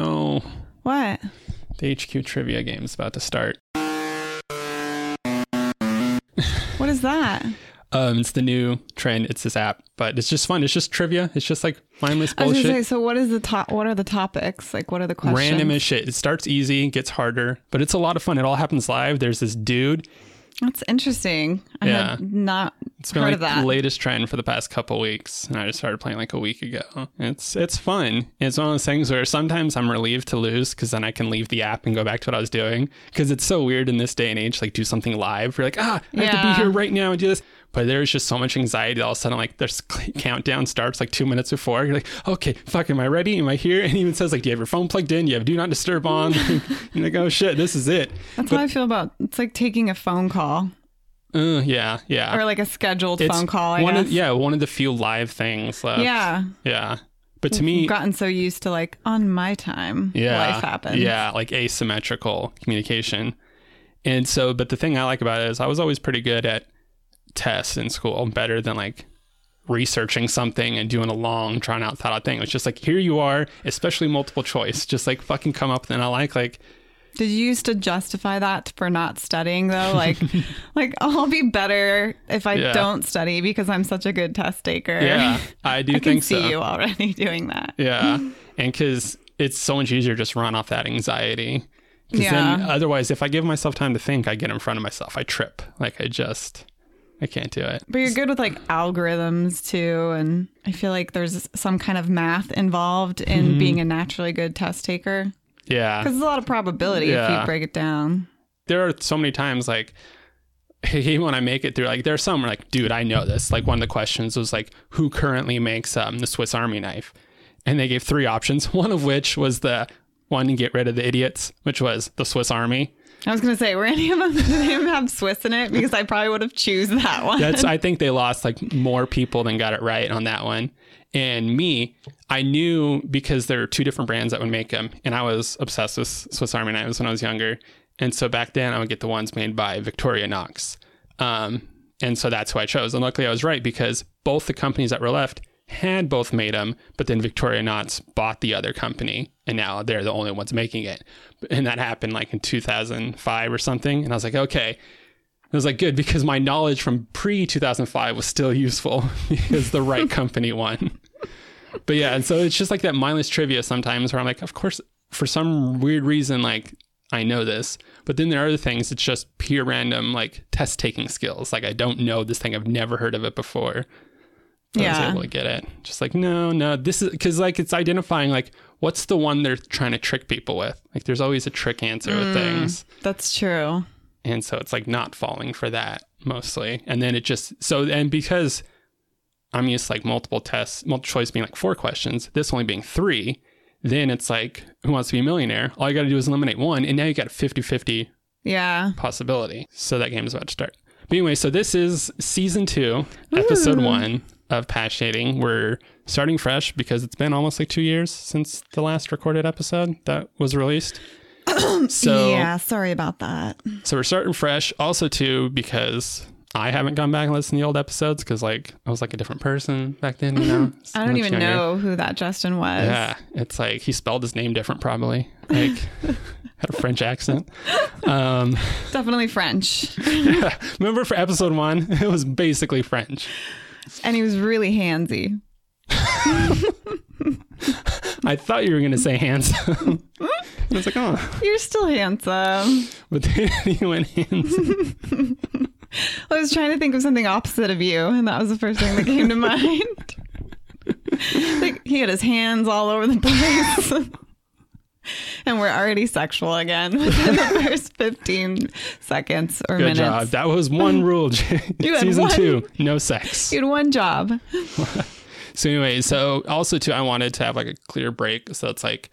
no. What? The HQ trivia game is about to start. What is that? Um, it's the new trend. It's this app, but it's just fun. It's just trivia. It's just like mindless bullshit. say, so what is the top? What are the topics? Like, what are the questions? Random as shit. It starts easy, gets harder, but it's a lot of fun. It all happens live. There's this dude. That's interesting. I Yeah. not It's been heard like of that. the latest trend for the past couple weeks, and I just started playing like a week ago. It's it's fun. It's one of those things where sometimes I'm relieved to lose because then I can leave the app and go back to what I was doing. Because it's so weird in this day and age, like do something live. You're like, ah, I have to be here right now and do this. But there's just so much anxiety. All of a sudden, like this countdown starts like two minutes before. You're like, okay, fuck, am I ready? Am I here? And it even says like, do you have your phone plugged in? Do you have do not disturb on? You're like, oh shit, this is it. That's how I feel about. It's like taking a phone call Uh, yeah, yeah. or like a scheduled It's phone call. I one guess. Of, yeah, one of the few live things left. Yeah. Yeah. But to me, I've gotten so used to like on my time, yeah, life happens. Yeah, like asymmetrical communication. And so, but the thing I like about it is I was always pretty good at tests in school, better than like researching something and doing a long, drawn out, thought out thing. It's just like, here you are, especially multiple choice, just like fucking come up. And I like, like, Did you used to justify that for not studying though? Like, like I'll be better if I Yeah. don't study because I'm such a good test taker. yeah, I do I can think see so. you already doing that. Yeah. And because it's so much easier just run off that anxiety. Because then Yeah. otherwise, if I give myself time to think, I get in front of myself. I trip. Like I just, I can't do it. But you're good with like algorithms too, and I feel like there's some kind of math involved in Mm-hmm. being a naturally good test taker Yeah. because there's a lot of probability if you break it down. there are so many times like even when I make it through, like there are some like, dude, I know this. Like one of the questions was like, who currently makes um, the Swiss Army knife? And they gave three options. One of which was the one to get rid of the idiots, which was the Swiss Army. I was gonna say, were any of them did have Swiss in it? Because I probably would have choose that one. That's I think they lost like more people than got it right on that one. And me, I knew because there are two different brands that would make them, and I was obsessed with Swiss Army knives when I was younger. And so back then, I would get the ones made by Victorinox, um, and so that's who I chose. And luckily, I was right because both the companies that were left had both made them, but then Victorinox bought the other company, and now they're the only ones making it. And that happened like in 2005 or something. And I was like, okay, I was like, good, because my knowledge from pre 2005 was still useful because the right company won. But yeah, and so it's just like that mindless trivia sometimes where I'm like, of course, for some weird reason, like I know this. But then there are other things, it's just pure random, like test taking skills. Like I don't know this thing, I've never heard of it before. But I Yeah. was able to get it. Just like, no, no, this is because like it's identifying like what's the one they're trying to trick people with. Like there's always a trick answer with mm, things. That's true. And so it's like not falling for that mostly. And then it just so and because I'm used to like multiple tests, multiple choice being like four questions, this only being three, then it's like who wants to be a millionaire? All you gotta do is eliminate one, and now you got a 50-50 Yeah. possibility. So that game is about to start. But anyway, so this is season two, episode one of Passionating. We're starting fresh because it's been almost like two years since the last recorded episode that was released. so yeah. Sorry about that. so we're starting fresh. Also, too, because I haven't gone back and listened to the old episodes because, like, I was like a different person back then. You know, I don't even younger. know who that Justin was. Yeah, it's like he spelled his name different, probably. Like had a French accent. Um, Definitely French. yeah. remember for episode one, it was basically French. And he was really handsy. I thought you were going to say handsome. Hmm? I was like, oh, You're still handsome. but then he went handsome. I was trying to think of something opposite of you, and that was the first thing that came to mind. like he had his hands all over the place. and we're already sexual again within the first 15 seconds or Good minutes. job. That was one rule. Jay. You had Season one- two, no sex. You had one job. So anyway, so also too, I wanted to have like a clear break. So it's like,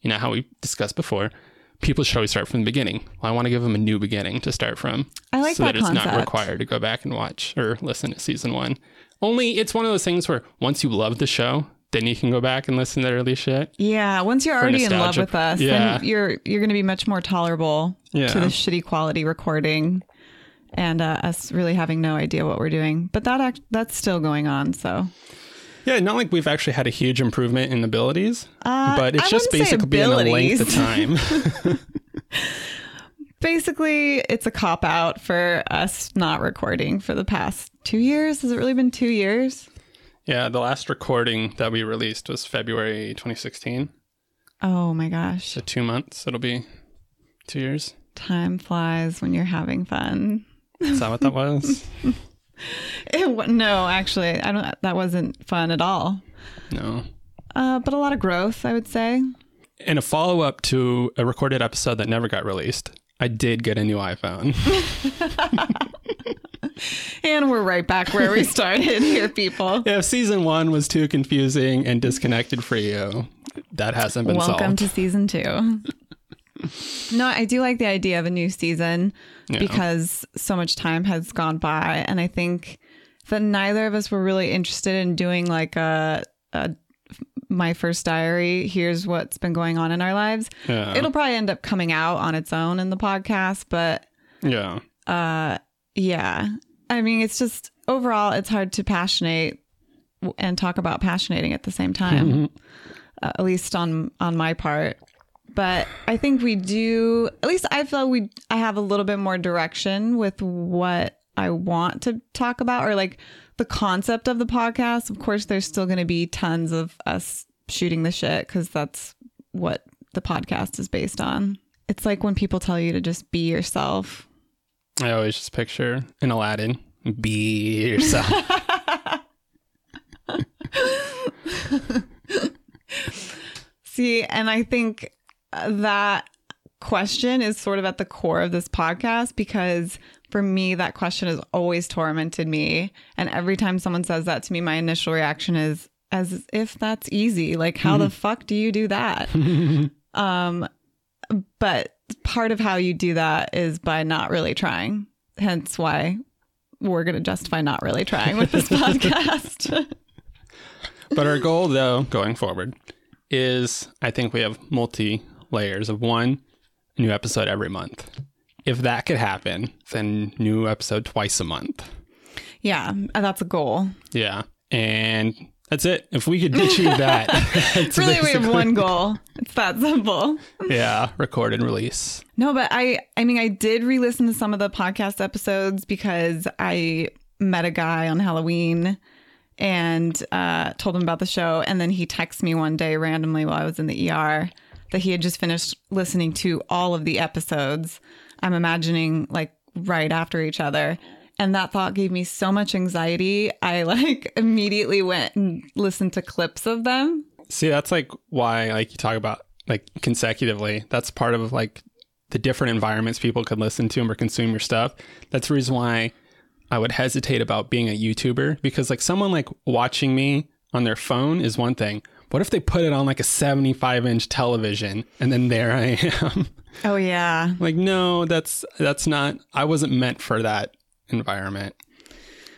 you know, how we discussed before. People should always start from the beginning. Well, I want to give them a new beginning to start from. I like so that that, it's not required to go back and watch or listen to season one. Only it's one of those things where once you love the show, then you can go back and listen to the early shit. Yeah, once you're already in love with us, Yeah. then you're you're going to be much more tolerable Yeah. to the shitty quality recording and uh, us really having no idea what we're doing. But that act- that's still going on, so Yeah, not like we've actually had a huge improvement in abilities, Uh, but it's I just basically being a length of time. Basically, it's a cop out for us not recording for the past two years. Has it really been two years? Yeah, the last recording that we released was February 2016. Oh my gosh. So two months. It'll be two years. Time flies when you're having fun. Is that what that was? It, no, actually, I don't. That wasn't fun at all. no. Uh, but a lot of growth, I would say. In a follow up to a recorded episode that never got released, I did get a new iPhone. And we're right back where we started here, people. if season one was too confusing and disconnected for you, that hasn't been solved. Welcome solved. to season two. no, I do like the idea of a new season Yeah. because so much time has gone by, and I think that neither of us were really interested in doing like a, a my first diary. Here's what's been going on in our lives. yeah. It'll probably end up coming out on its own in the podcast, but yeah. uh, yeah. I mean, it's just overall, it's hard to passionate and talk about passionating at the same time, uh, at least on on my part. But I think we do. At least I feel we. I have a little bit more direction with what I want to talk about, or like the concept of the podcast. Of course, there's still going to be tons of us shooting the shit because that's what the podcast is based on. It's like when people tell you to just be yourself. I always just picture in Aladdin. Be yourself. See, and I think uh, that question is sort of at the core of this podcast because for me, that question has always tormented me. And every time someone says that to me, my initial reaction is as if that's easy. Like, how the fuck do you do that? um, but part of how you do that is by not really trying. Hence why we're going to justify not really trying with this podcast. but our goal, though, going forward, is I think we have multi layers of one new episode every month. If that could happen, then new episode twice a month. yeah, that's a goal. Yeah. And that's it. If we could achieve that, it's really we have one goal it's that simple Yeah, record and release. no but i i mean i did re-listen to some of the podcast episodes because i met a guy on halloween and uh, told him about the show and then he texted me one day randomly while i was in the er that he had just finished listening to all of the episodes i'm imagining like right after each other and that thought gave me so much anxiety i like immediately went and listened to clips of them See, that's like why like you talk about like consecutively. That's part of like the different environments people could listen to or consume your stuff. That's the reason why I would hesitate about being a YouTuber because like someone like watching me on their phone is one thing. What if they put it on like a 75 inch television and then there I am? oh yeah like no, that's that's not I wasn't meant for that environment.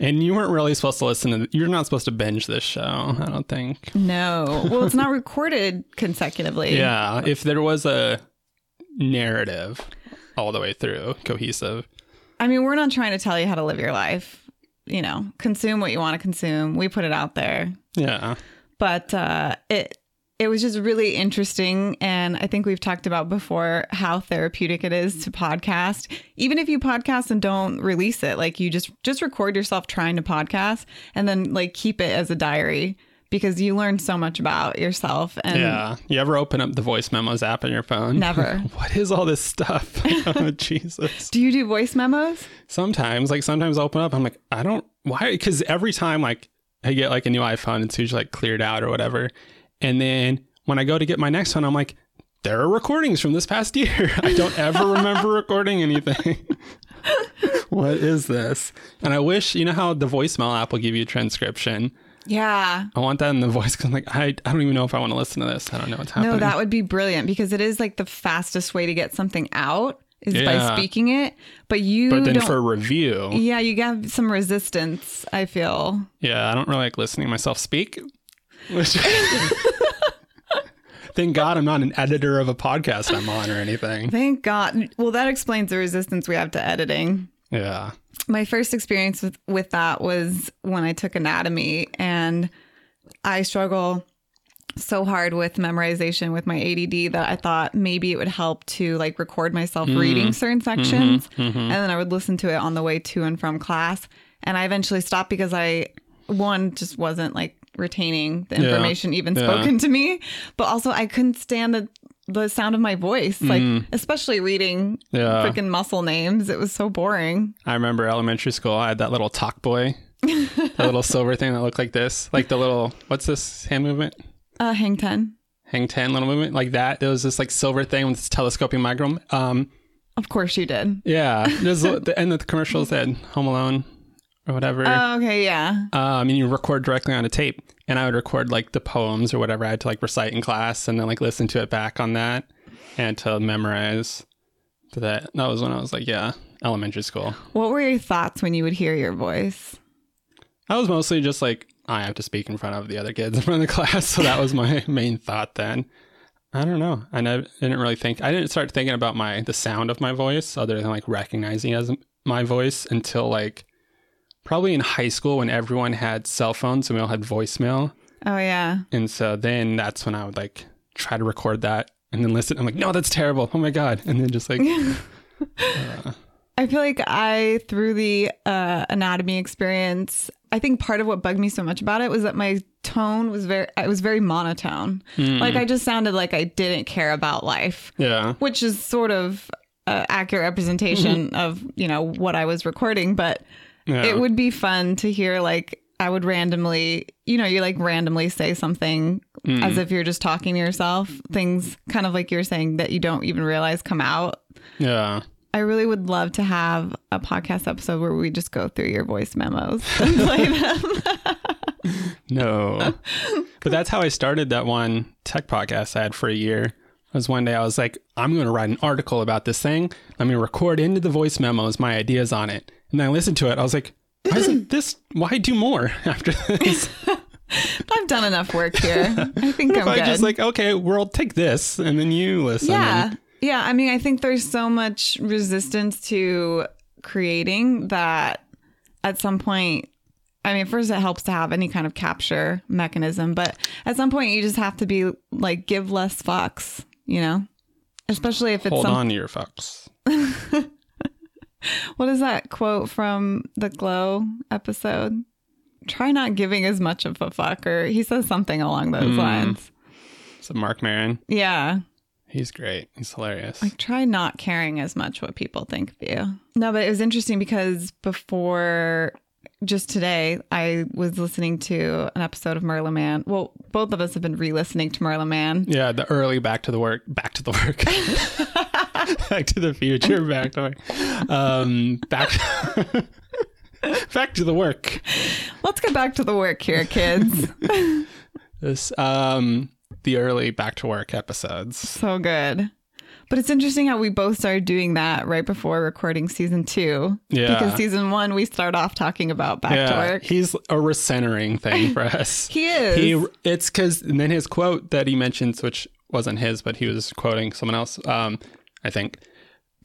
And you weren't really supposed to listen to you're not supposed to binge this show, I don't think. No. Well, it's not recorded consecutively. Yeah, if there was a narrative all the way through, cohesive. I mean, we're not trying to tell you how to live your life. You know, consume what you want to consume. We put it out there. Yeah. But uh it it was just really interesting and I think we've talked about before how therapeutic it is to podcast. Even if you podcast and don't release it, like you just just record yourself trying to podcast and then like keep it as a diary because you learn so much about yourself and Yeah. You ever open up the voice memos app on your phone? Never. what is all this stuff? oh, Jesus. Do you do voice memos? Sometimes, like sometimes I open up, I'm like, I don't why because every time like I get like a new iPhone, it's usually like cleared out or whatever. And then when I go to get my next one, I'm like, there are recordings from this past year. I don't ever remember recording anything. what is this? And I wish, you know how the voicemail app will give you a transcription. Yeah. I want that in the voice because I'm like, I, I don't even know if I want to listen to this. I don't know what's happening. No, that would be brilliant because it is like the fastest way to get something out is by speaking it. But you but then for review, yeah, you got some resistance. I feel. yeah, I don't really like listening to myself speak. Thank God I'm not an editor of a podcast I'm on or anything. Thank God. Well, that explains the resistance we have to editing. Yeah. My first experience with with that was when I took anatomy, and I struggle so hard with memorization with my ADD that I thought maybe it would help to like record myself mm-hmm. reading certain mm-hmm. sections mm-hmm. and then I would listen to it on the way to and from class. And I eventually stopped because I one just wasn't like retaining the Yeah. information even Yeah. spoken to me, but also I couldn't stand the the sound of my voice, like especially reading Yeah. freaking muscle names. It was so boring. I remember elementary school. I had that little Talkboy, that little silver thing that looked like this, like the little what's this hand movement? Uh, hang ten. Hang ten little movement like that. There was this like silver thing with this telescoping micro. Um, Of course you did. yeah. There's the end of the commercials said Home Alone or whatever. Oh, okay, yeah. um, and you record directly on a tape. And I would record like the poems or whatever I had to like recite in class, and then like listen to it back on that, and to memorize. That that was when I was like, yeah, elementary school. What were your thoughts when you would hear your voice? I was mostly just like, I have to speak in front of the other kids in front of the class. So that was my main thought then. I don't know. I never, didn't really think, I didn't start thinking about my, the sound of my voice other than like recognizing it as my voice until like probably in high school when everyone had cell phones and we all had voicemail. Oh yeah. And so then that's when I would like try to record that and then listen. I'm like, no, that's terrible. Oh my God. And then just like, I feel like I through the uh, anatomy experience, I think part of what bugged me so much about it was that my tone was very I was very monotone. Like I just sounded like I didn't care about life, yeah. which is sort of uh, accurate representation of, you know, what I was recording, but Yeah. it would be fun to hear like I would randomly, you know, you like randomly say something mm. as if you're just talking to yourself, things kind of like you're saying that you don't even realize come out. yeah. I really would love to have a podcast episode where we just go through your voice memos and play them. No. but that's how I started that one tech podcast I had for a year. Was one day I was like, I'm going to write an article about this thing. Let me record into the voice memos my ideas on it. And then I listened to it. I was like, why isn't this? Why do more after this? I've done enough work here. I think I'm if I good. just like, okay, world, take this, and then you listen. yeah. and- Yeah. I mean, I think there's so much resistance to creating that at some point, I mean, first, it helps to have any kind of capture mechanism, but at some point, you just have to be like, give less fucks, you know? Especially if it's hold some, on to your fucks. What is that quote from the Glow episode? Try not giving as much of a fuck, or he says something along those hmm. lines. So Marc Maron, Yeah. he's great. He's hilarious. Like, try not caring as much what people think of you. No, but it was interesting because before just today, I was listening to an episode of Merlin Mann. Well, both of us have been re listening to Merlin Mann. Yeah, the early back to the work, back to the work, back to the future, back to work, um, back, back to the work. Let's get back to the work here, kids. This, um, the early back to work episodes. so good. But it's interesting how we both started doing that right before recording season two. Yeah. Because season one, we start off talking about back to Yeah, work. he's a recentering thing for us. He is. He, it's because and then his quote that he mentions, which wasn't his, but he was quoting someone else. Um, I think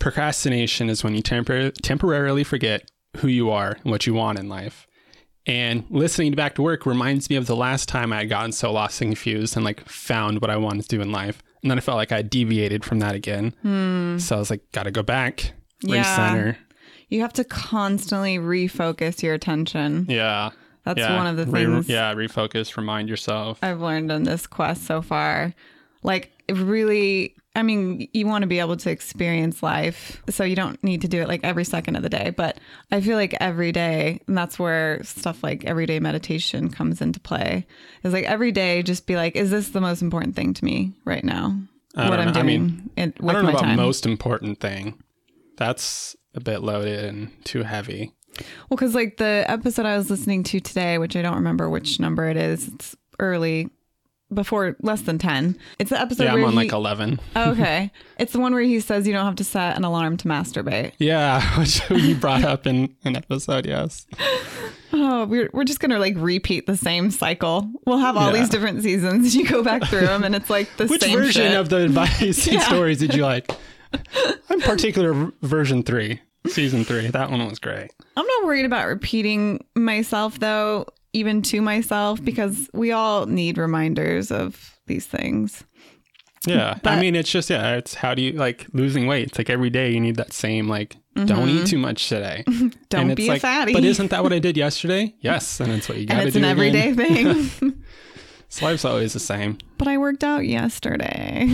procrastination is when you tempor- temporarily forget who you are and what you want in life. And listening to Back to Work reminds me of the last time I had gotten so lost and confused and like found what I wanted to do in life. And then I felt like I deviated from that again. Hmm. So I was like, gotta go back, Yeah. recenter. you have to constantly refocus your attention. Yeah. That's yeah. one of the Re- things yeah, refocus, remind yourself. I've learned on this quest so far. Like, really, I mean, you want to be able to experience life. So you don't need to do it like every second of the day. But I feel like every day, and that's where stuff like everyday meditation comes into play, is like every day, just be like, is this the most important thing to me right now? I what I'm know. I doing mean, in, with I don't know about time. most important thing. That's a bit loaded and too heavy. Well, because like the episode I was listening to today, which I don't remember which number it is, it's early, before less than 10. It's the episode yeah, I'm on he, like 11. okay. It's the one where he says you don't have to set an alarm to masturbate. Yeah, which you brought up in an episode, yes. Oh, we're, we're just going to like repeat the same cycle. We'll have all Yeah. these different seasons. You go back through them and it's like the same. Which same version shit. of the advice Yeah. stories did you like? I'm particular version three, season three. That one was great. I'm not worried about repeating myself though. Even to myself because we all need reminders of these things. Yeah. But- I mean, it's just, yeah, it's how do you like losing weight? It's like every day you need that same, like, don't eat too much today. Mm-hmm. Don't and it's be a like, fatty. But isn't that what I did yesterday? Yes. And it's what you got to do. it's an again. everyday thing. So life's always the same. but I worked out yesterday.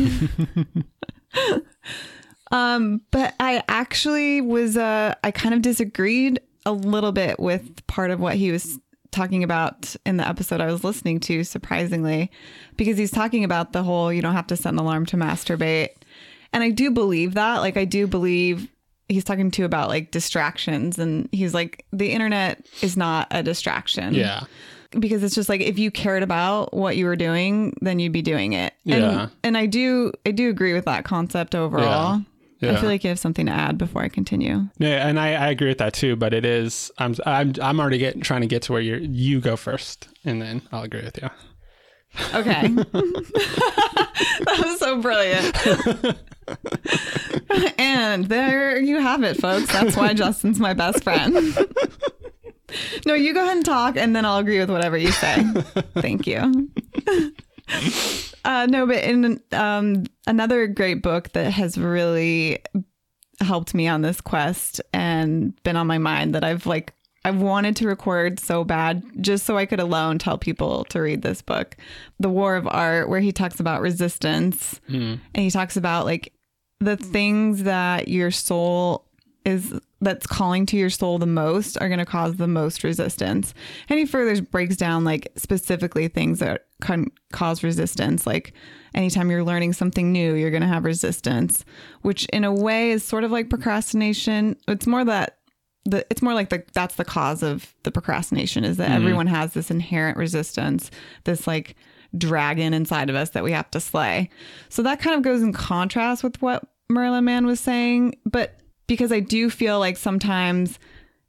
um, but I actually was uh I kind of disagreed a little bit with part of what he was talking about in the episode I was listening to, surprisingly, because he's talking about the whole you don't have to set an alarm to masturbate. And I do believe that. Like I do believe he's talking to about like distractions and he's like the internet is not a distraction Yeah. because it's just like if you cared about what you were doing, then you'd be doing it. Yeah. And, and I do I do agree with that concept overall. Yeah. I feel like you have something to add before I continue. Yeah, and I, I agree with that too. But it is I'm I'm I'm already getting trying to get to where you you go first, and then I'll agree with you. Okay. that was so brilliant. and there you have it, folks. That's why Justin's my best friend. no, you go ahead and talk, and then I'll agree with whatever you say. Thank you. Uh, no, but in um, another great book that has really helped me on this quest and been on my mind that I've like I've wanted to record so bad just so I could alone tell people to read this book, The War of Art, where he talks about resistance and he talks about like the things that your soul is that's calling to your soul the most are going to cause the most resistance. And he further breaks down like specifically things that can cause resistance. Like anytime you're learning something new, you're going to have resistance, which in a way is sort of like procrastination. It's more that the it's more like the that's the cause of the procrastination is that mm-hmm. everyone has this inherent resistance, this like dragon inside of us that we have to slay. So that kind of goes in contrast with what Merlin Mann was saying, but because I do feel like sometimes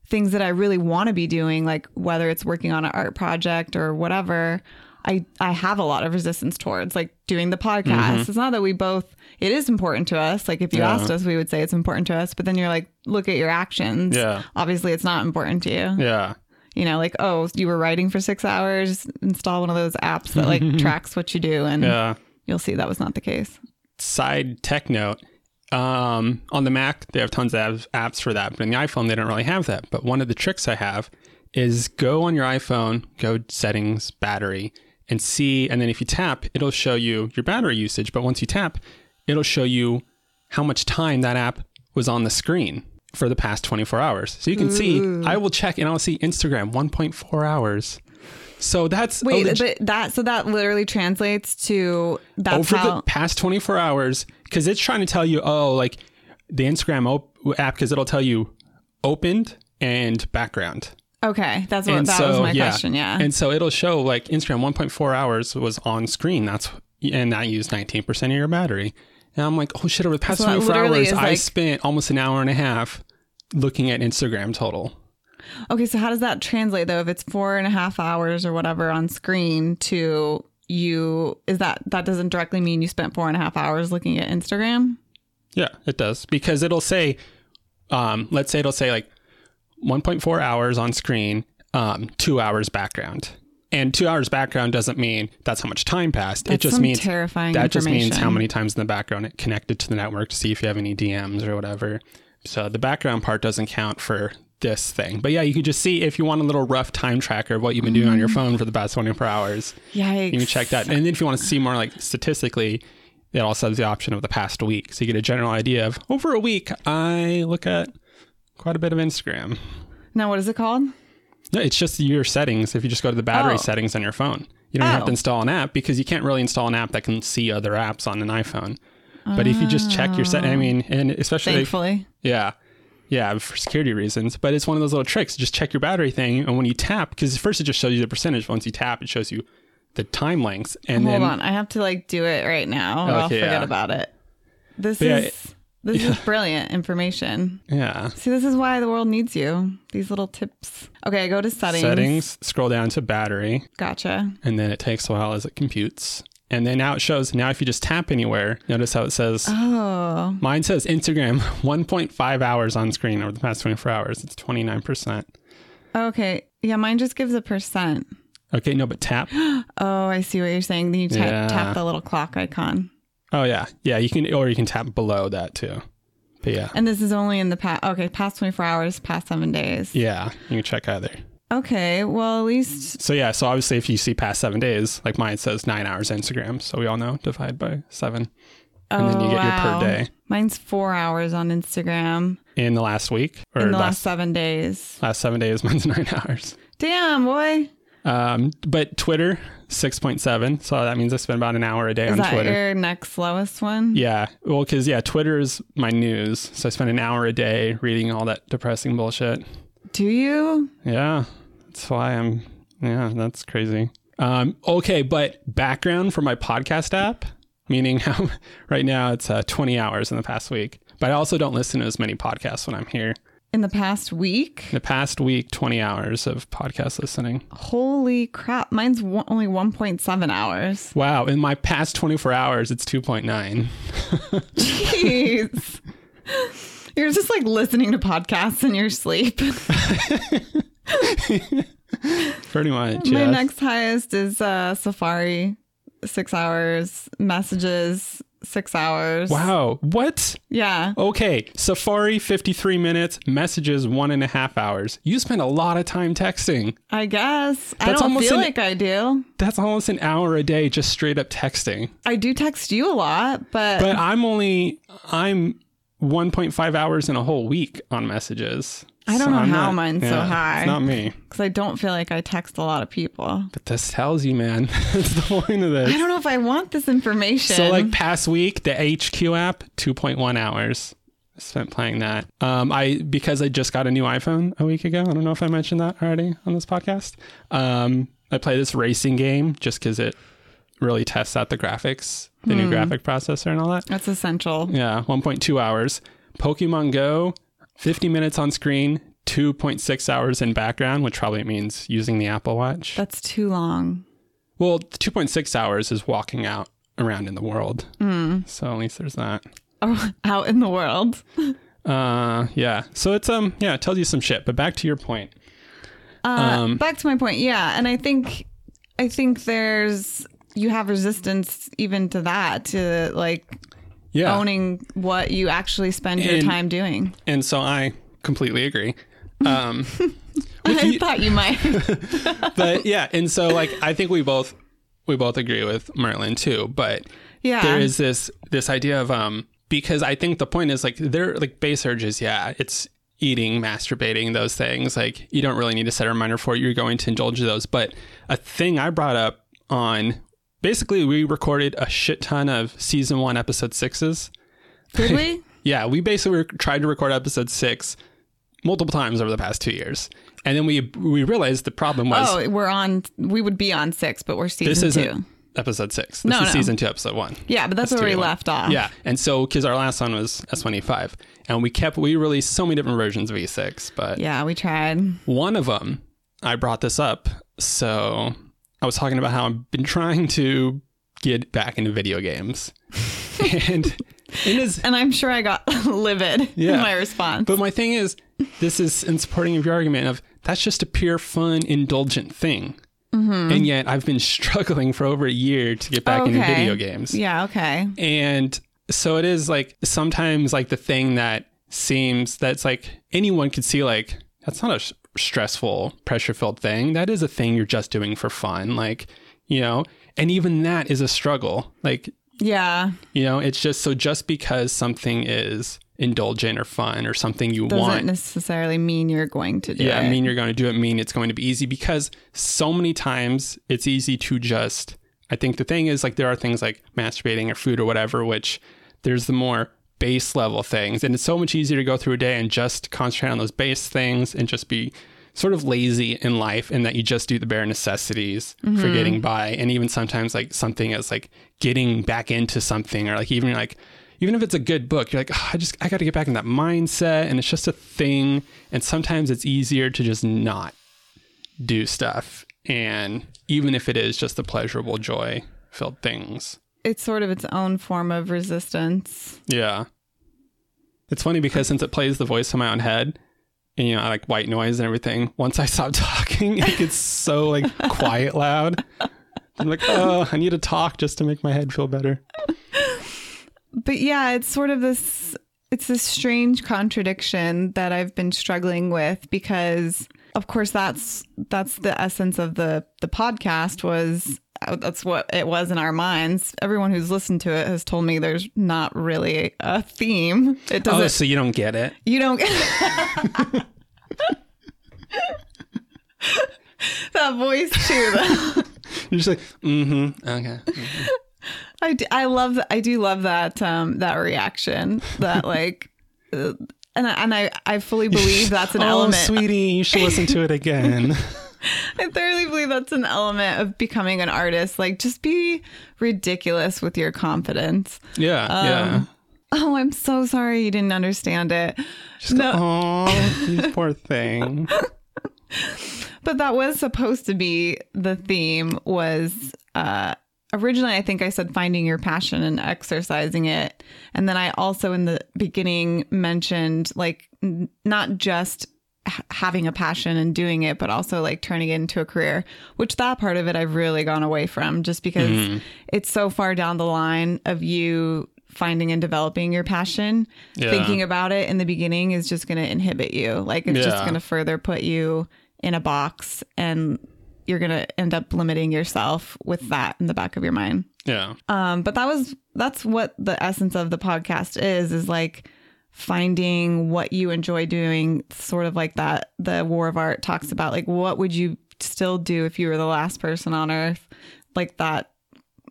things that I really want to be doing, like whether it's working on an art project or whatever, I I have a lot of resistance towards, like doing the podcast. Mm-hmm. It's not that we both it is important to us. Like if you Yeah. asked us, we would say it's important to us, but then you're like, look at your actions. Yeah. Obviously it's not important to you. Yeah. You know, like, oh, you were writing for six hours, install one of those apps that like tracks what you do and Yeah. you'll see that was not the case. Side tech note. Um, on the Mac, they have tons of apps for that, but in the iPhone, they don't really have that. But one of the tricks I have is go on your iPhone, go settings, battery, and see. And then if you tap, it'll show you your battery usage. But once you tap, it'll show you how much time that app was on the screen for the past 24 hours. So you can see, I will check and I'll see Instagram 1.4 hours. So that's Wait, leg- but that so that literally translates to that's over how the past 24 hours because it's trying to tell you oh like the instagram op- app because it'll tell you opened and background. Okay, that's what and that so was my yeah. question. Yeah. and so it'll show like instagram 1.4 hours was on screen. That's and that used 19% of your battery. And i'm like oh shit over the past So 24 hours i like- spent almost an hour and a half looking at instagram total okay, so how does that translate though? If it's four and a half hours or whatever on screen to you, is that that doesn't directly mean you spent four and a half hours looking at Instagram? Yeah, it does because it'll say, um, let's say it'll say like 1.4 hours on screen, um, two hours background. And two hours background doesn't mean that's how much time passed. it just means terrifying that just means how many times in the background it connected to the network to see if you have any DMs or whatever. So the background part doesn't count for this thing. But yeah, you could just see if you want a little rough time tracker of what you've been doing on Mm-hmm. your phone for the past 24 hours. Yikes! You can check that. And then if you want to see more like statistically, it also has the option of the past week. So you get a general idea of over a week, I look at quite a bit of Instagram. Now, what is it called? No, it's just your settings. If you just go to the battery Oh. settings on your phone, you don't have Oh. to install an app because you can't really install an app that can see other apps on an iPhone. But if you just check your set, I mean, and especially, Thankfully, yeah, yeah, for security reasons. But it's one of those little tricks. Just check your battery thing, and when you tap, because first it just shows you the percentage. Once you tap, it shows you the time lengths, and hold then on. I have to like do it right now. or I'll forget yeah. about it. This Yeah, is this is brilliant information. yeah, See, this is why the world needs you. These little tips. Okay, go to settings. settings, scroll down to battery, Gotcha. and then it takes a while as it computes. And then now it shows, now if you just tap anywhere, notice how it says, Oh, mine says Instagram 1.5 hours on screen over the past 24 hours. It's 29%. okay. Yeah, mine just gives a percent. Okay, no, but tap. Oh, I see what you're saying. Then you tap, Yeah. tap the little clock icon. Oh yeah, yeah. You can, or you can tap below that too. But yeah, And this is only in the past, okay, past 24 hours, past seven days. yeah. You can check either. Okay, well, at least, So yeah, so obviously if you see past seven days, like mine says nine hours Instagram, so we all know divide by seven, and then you oh, get wow. your per day Mine's four hours on Instagram in the last week or in the last last seven days. last seven days. Mine's nine hours. Damn, boy. Um, but Twitter six point seven, so that means I spend about an hour a day Is on that Twitter. your next lowest one? Yeah, well, because yeah, Twitter is my news, so I spend an hour a day reading all that depressing bullshit. Do you? Yeah, that's why I'm. Yeah, that's crazy. Um, okay, but background for my podcast app, meaning how right now it's uh, 20 hours in the past week. But I also don't listen to as many podcasts when I'm here. In the past week? The past week, 20 hours of podcast listening. Holy crap. Mine's one, only 1.7 hours. Wow, in my past 24 hours, it's 2.9. Jeez. You're just like listening to podcasts in your sleep. Pretty much. My yes. next highest is uh, Safari, six hours. Messages, six hours. Wow, what? Yeah. Okay, Safari 53 minutes, messages one and a half hours. You spend a lot of time texting. I guess. I That's don't almost feel an- like I do. That's almost an hour a day just straight up texting. I do text you a lot, but, But I'm only I'm 1.5 hours in a whole week on messages. I don't know I'm how not- mine's so high. It's not me. because I don't feel like I text a lot of people. But this tells you, man. That's the point of this. I don't know if I want this information. So like past week, the HQ app, 2.1 hours. I spent playing that. Um, I because I just got a new iPhone a week ago. I don't know if I mentioned that already on this podcast. Um, I play this racing game just because it really tests out the graphics, the Hmm. new graphic processor and all that. that's essential. Yeah, 1.2 hours. Pokemon Go, 50 minutes on screen, 2.6 hours in background, which probably means using the Apple Watch. That's too long. Well, 2.6 hours is walking out around in the world. Hmm. So at least there's that. Oh, out in the world. Uh, yeah. So it's um, yeah, it tells you some shit. But back to your point. Uh, Um, back to my point. Yeah, and I think I think there's you have resistance even to that to like Yeah. owning what you actually spend your time doing. And so I completely agree. Um, I you- thought you might. but yeah, and so like I think we both we both agree with Merlin too. But yeah. there is this this idea of um because I think the point is like they're like base urges, yeah, it's eating, masturbating, those things. Like you don't really need to set a reminder for it. You're going to indulge those. But a thing I brought up on basically we recorded a shit ton of season one episode sixes. Did we? Yeah, we basically tried to record episode six multiple times over the past two years. And then we we realized the problem was Oh, we're on. We would be on six, but we're season this isn't two. episode six. This No, is no. season two, episode one. Yeah, but that's where we left off. Yeah, and so because our last one was S1E5, and we kept we released so many different versions of E6, but Yeah, we tried. one of them I brought this up. So I was talking about how I've been trying to get back into video games, and it is. And I'm sure I got livid Yeah. in my response. But my thing is, this is in supporting of your argument of that's just a pure fun, indulgent thing. Mm-hmm. And yet, I've been struggling for over a year to get back into Okay. video games. yeah, okay. And so it is like sometimes like the thing that seems that's like anyone could see like that's not a stressful, pressure filled thing. That is a thing you're just doing for fun. Like, you know, and even that is a struggle. Like, Yeah. you know, it's just so just because something is indulgent or fun or something you want Doesn't necessarily mean you're going to do Yeah, it. I mean you're going to do it mean it's going to be easy because so many times it's easy to just I think the thing is like there are things like masturbating or food or whatever which there's the more base level things. And it's so much easier to go through a day and just concentrate on those base things and just be sort of lazy in life and that you just do the bare necessities for mm-hmm. getting by. And even sometimes like something as like getting back into something or like even like even if it's a good book you're like "Oh, i just i got to get back in that mindset. And it's just a thing. And sometimes it's easier to just not do stuff. And even if it is just the pleasurable joy filled things. It's sort of its own form of resistance. yeah it's funny because since it plays the voice in my own head and, you know, I like white noise and everything. Once I stop talking, it gets so like quiet loud. I'm like, oh, I need to talk just to make my head feel better. But yeah, it's sort of this it's this strange contradiction that I've been struggling with because of course that's that's the essence of the the podcast was that's what it was in our minds. Everyone who's listened to it has told me there's not really a theme. It doesn't Oh, so you don't get it? You don't that voice too. Though. You're just like, mm-hmm. Okay. I, do, I love I do love that um that reaction that like uh, and I, and I I fully believe that's an oh, element. sweetie, you should listen to it again. I thoroughly believe that's an element of becoming an artist. Like just be ridiculous with your confidence. yeah, yeah. Oh, I'm so sorry you didn't understand it. Just go, oh, you poor thing. But that was supposed to be the theme was uh originally I think I said finding your passion and exercising it. And then I also in the beginning mentioned like n- not just having a passion and doing it, but also like turning it into a career, which that part of it I've really gone away from just because it's so far down the line of you finding and developing your passion. Yeah. Thinking about it in the beginning is just going to inhibit you. Like it's just going to further put you in a box and you're going to end up limiting yourself with that in the back of your mind. Yeah. Um, but that was that's what the essence of the podcast is is like finding what you enjoy doing, sort of like that the War of Art talks about like what would you still do if you were the last person on earth? Like that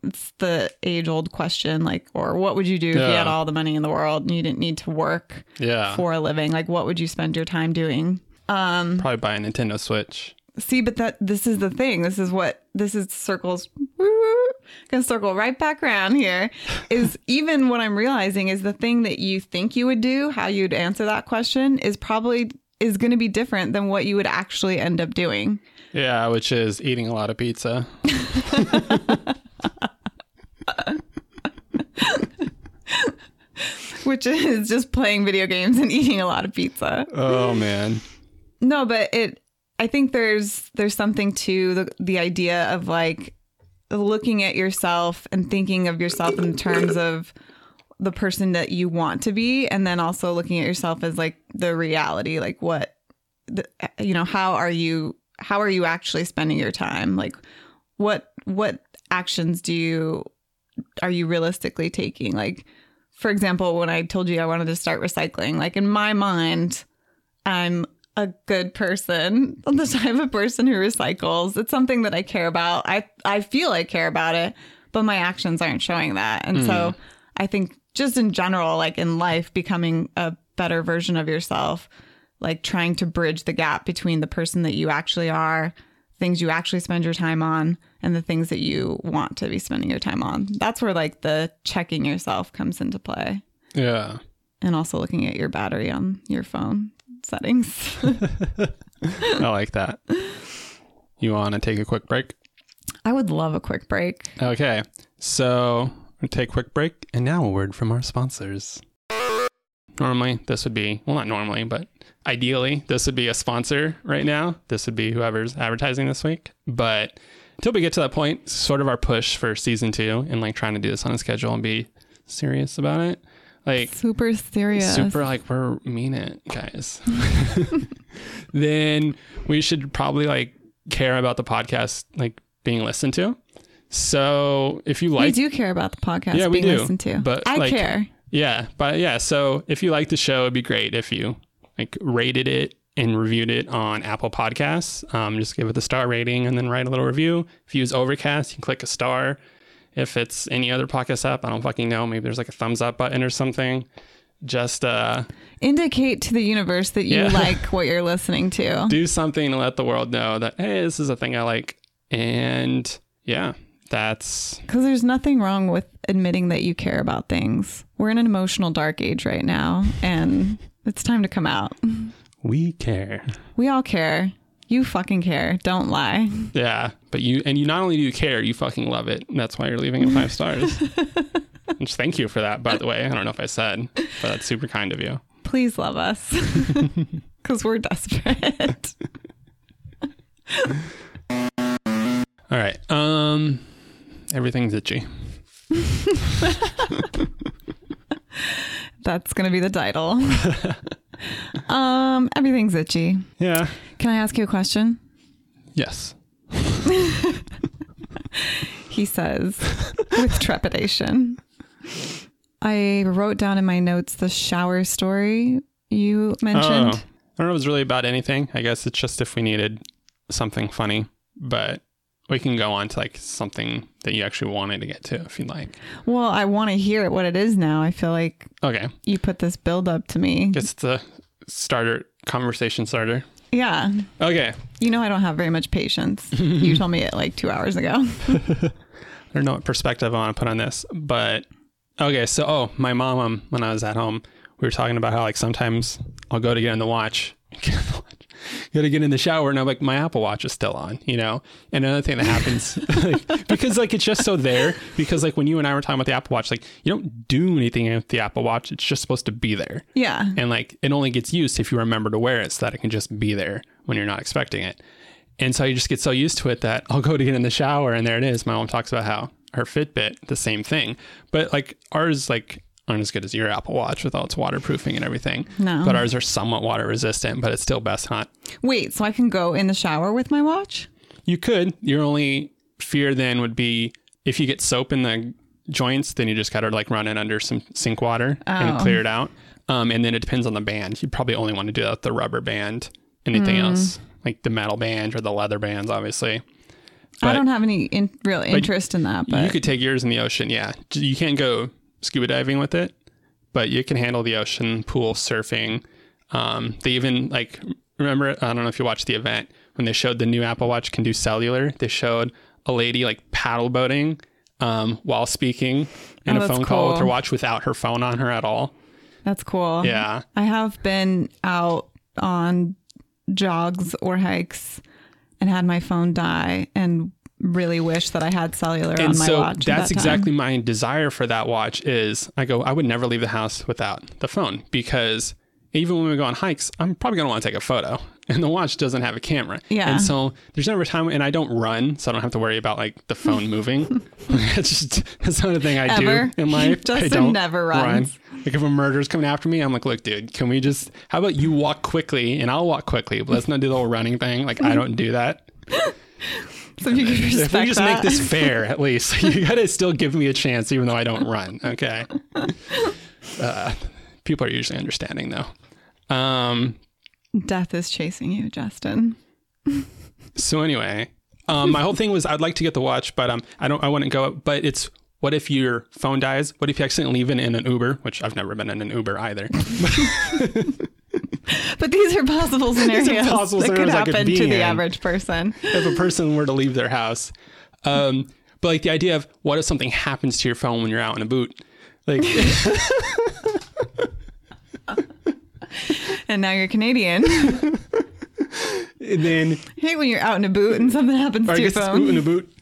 it's the age old question, like, or what would you do if you had all the money in the world and you didn't need to work Yeah. for a living? Like what would you spend your time doing? Um, Probably buy a Nintendo Switch. See, but that this is the thing. This is what this is circles gonna circle right back around here. Is even what I'm realizing is the thing that you think you would do, how you'd answer that question is probably is gonna be different than what you would actually end up doing. Yeah, which is eating a lot of pizza. Which is just playing video games and eating a lot of pizza. Oh man. No, but it I think there's there's something to the the idea of like looking at yourself and thinking of yourself in terms of the person that you want to be and then also looking at yourself as like the reality like what the, you know how are you how are you actually spending your time? Like what what actions do you are you realistically taking? Like for example when i told you i wanted to start recycling like in my mind i'm a good person the type of person who recycles. It's something that i care about. I i feel i care about it but my actions aren't showing that. And so hmm. i think just in general like in life becoming a better version of yourself like trying to bridge the gap between the person that you actually are things you actually spend your time on and the things that you want to be spending your time on. That's where like the checking yourself comes into play. Yeah. and also looking at your battery on your phone settings I like that. You want to take a quick break? i would love a quick break Okay. So we'll take a quick break. And now a word from our sponsors. Normally, this would be, well, not normally, but ideally, this would be a sponsor right now. This would be whoever's advertising this week. But until we get to that point, sort of our push for season two and like trying to do this on a schedule and be serious about it. Like, super serious. super like we're mean it guys. Then we should probably like care about the podcast like being listened to. So if you like, we do care about the podcast Yeah, we being do, listened to. but, i like- care. Yeah but yeah so if you like the show it'd be great if you like rated it and reviewed it on apple podcasts. Um, just give it the star rating and then write a little review. If you use overcast you can click a star if it's any other podcast app i don't fucking know. Maybe there's like a thumbs up button or something. Just uh indicate to the universe that you Yeah. like what you're listening to. Do something to let the world know that hey this is a thing i like. And yeah that's because there's nothing wrong with admitting that you care about things. We're in an emotional dark age right now and it's time to come out. We care. We all care you fucking care don't lie yeah but you and you not only do you care you fucking love it and that's why you're leaving it five stars Which thank you for that by the way i don't know if i said but that's super kind of you please love us because we're desperate. All right. Um, everything's itchy. That's gonna be the title. Um, everything's itchy. Yeah. Can I ask you a question? Yes. He says with trepidation. I wrote down in my notes the shower story you mentioned. Oh, I don't know if it was really about anything. I guess it's just if we needed something funny, but we can go on to like something that you actually wanted to get to if you'd like. Well, I want to hear what it is now. I feel like Okay. you put this build up to me. It's a starter conversation starter. Yeah. Okay. You know, I don't have very much patience. you told me it like two hours ago. I don't know what perspective I want to put on this, but okay. So, oh, my mom, um, when I was at home, we were talking about how like sometimes I'll go to get in the watch, go to get in the shower, and I'm like, my Apple Watch is still on, you know. And another thing that happens, like, because like it's just so there, because like when you and I were talking about the Apple Watch, like you don't do anything with the Apple Watch; it's just supposed to be there. yeah. and like it only gets used if you remember to wear it so that it can just be there when you're not expecting it and so you just get so used to it that i'll go to get in the shower and there it is my mom talks about how her fitbit the same thing but like ours like aren't as good as your apple watch with all its waterproofing and everything No. but ours are somewhat water resistant but it's still best not Wait, so I can go in the shower with my watch? you could your only fear then would be if you get soap in the joints then you just gotta like run it under some sink water and Oh. clear it out um, and then it depends on the band you probably only want to do that with the rubber band anything Hmm. else like the metal band or the leather bands obviously I don't have any in, real interest in that, but you could take yours in the ocean yeah you can't go scuba diving with it but you can handle the ocean pool surfing. Um, they even like remember i don't know if you watched the event when they showed the new apple watch can do cellular they showed a lady like paddle boating um, while speaking in Oh, a phone call with her watch without her phone on her at all. That's cool. yeah. I have been out on jogs or hikes and had my phone die and really wish that I had cellular and on my so watch. at that's that exactly my desire for that watch is i go i would never leave the house without the phone because even when we go on hikes i'm probably going to want to take a photo and the watch doesn't have a camera Yeah. and so there's never a time and i don't run so i don't have to worry about like the phone moving it's just that's not a thing i Ever. do in life i Justin don't never run runs. like if a murderer's coming after me i'm like look dude can we just how about you walk quickly and i'll walk quickly but let's not do the whole running thing like i don't do that So if you could respect if we just that. make this fair, at least you gotta still give me a chance, even though I don't run. Okay. Uh, people are usually understanding, though. Um. Death is chasing you, Justin. So anyway, um, my whole thing was I'd like to get the watch, but um, I don't. I wouldn't go. Up. But it's what if your phone dies? What if you accidentally leave it in an Uber? Which I've never been in an Uber either. But these are possible scenarios possible that could scenarios could happen be to the in. average person. if a person were to leave their house. Um, but like the idea of what if something happens to your phone when you're out in a boot? Like And now you're Canadian. and then hate when you're out in a boot and something happens to your it's boot in phone. a boot.